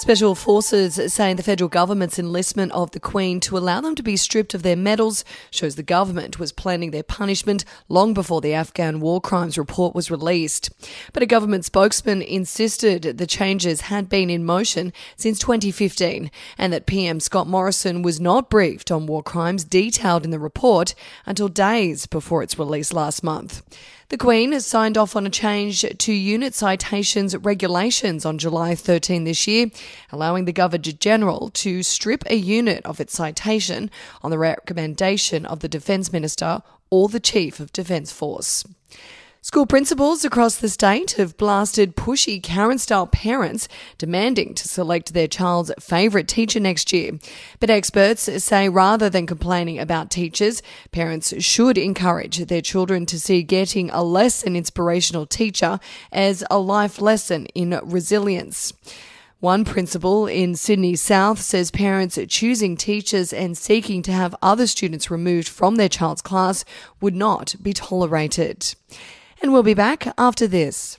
Special Forces saying the federal government's enlistment of the Queen to allow them to be stripped of their medals shows the government was planning their punishment long before the Afghan war crimes report was released. But a government spokesman insisted the changes had been in motion since 2015 and that PM Scott Morrison was not briefed on war crimes detailed in the report until days before its release last month. The Queen has signed off on a change to unit citations regulations on July 13 this year, allowing the Governor General to strip a unit of its citation on the recommendation of the Defence Minister or the Chief of Defence Force. School principals across the state have blasted pushy Karen style parents demanding to select their child's favourite teacher next year. But experts say rather than complaining about teachers, parents should encourage their children to see getting a less than inspirational teacher as a life lesson in resilience. One principal in Sydney South says parents choosing teachers and seeking to have other students removed from their child's class would not be tolerated and we'll be back after this.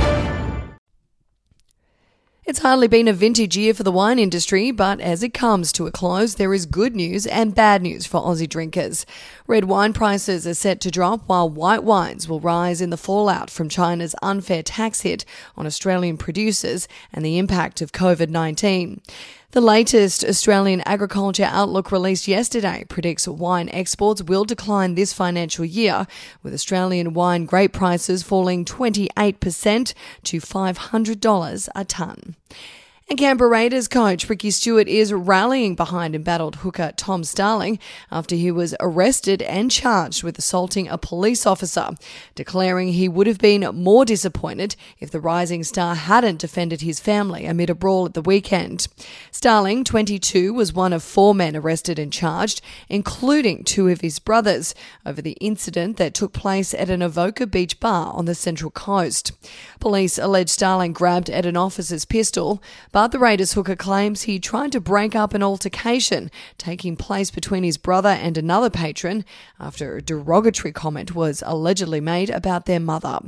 It's hardly been a vintage year for the wine industry, but as it comes to a close, there is good news and bad news for Aussie drinkers. Red wine prices are set to drop while white wines will rise in the fallout from China's unfair tax hit on Australian producers and the impact of COVID 19. The latest Australian Agriculture Outlook released yesterday predicts wine exports will decline this financial year, with Australian wine grape prices falling 28% to $500 a tonne. And Canberra Raiders coach Ricky Stuart is rallying behind embattled hooker Tom Starling after he was arrested and charged with assaulting a police officer, declaring he would have been more disappointed if the rising star hadn't defended his family amid a brawl at the weekend. Starling, 22, was one of four men arrested and charged, including two of his brothers, over the incident that took place at an Avoca Beach bar on the Central Coast. Police allege Starling grabbed at an officer's pistol, but the Raiders hooker claims he tried to break up an altercation taking place between his brother and another patron after a derogatory comment was allegedly made about their mother.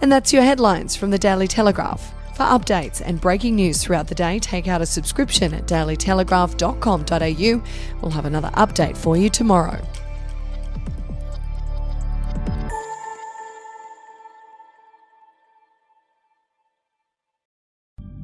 And that's your headlines from the Daily Telegraph. For updates and breaking news throughout the day, take out a subscription at dailytelegraph.com.au. We'll have another update for you tomorrow.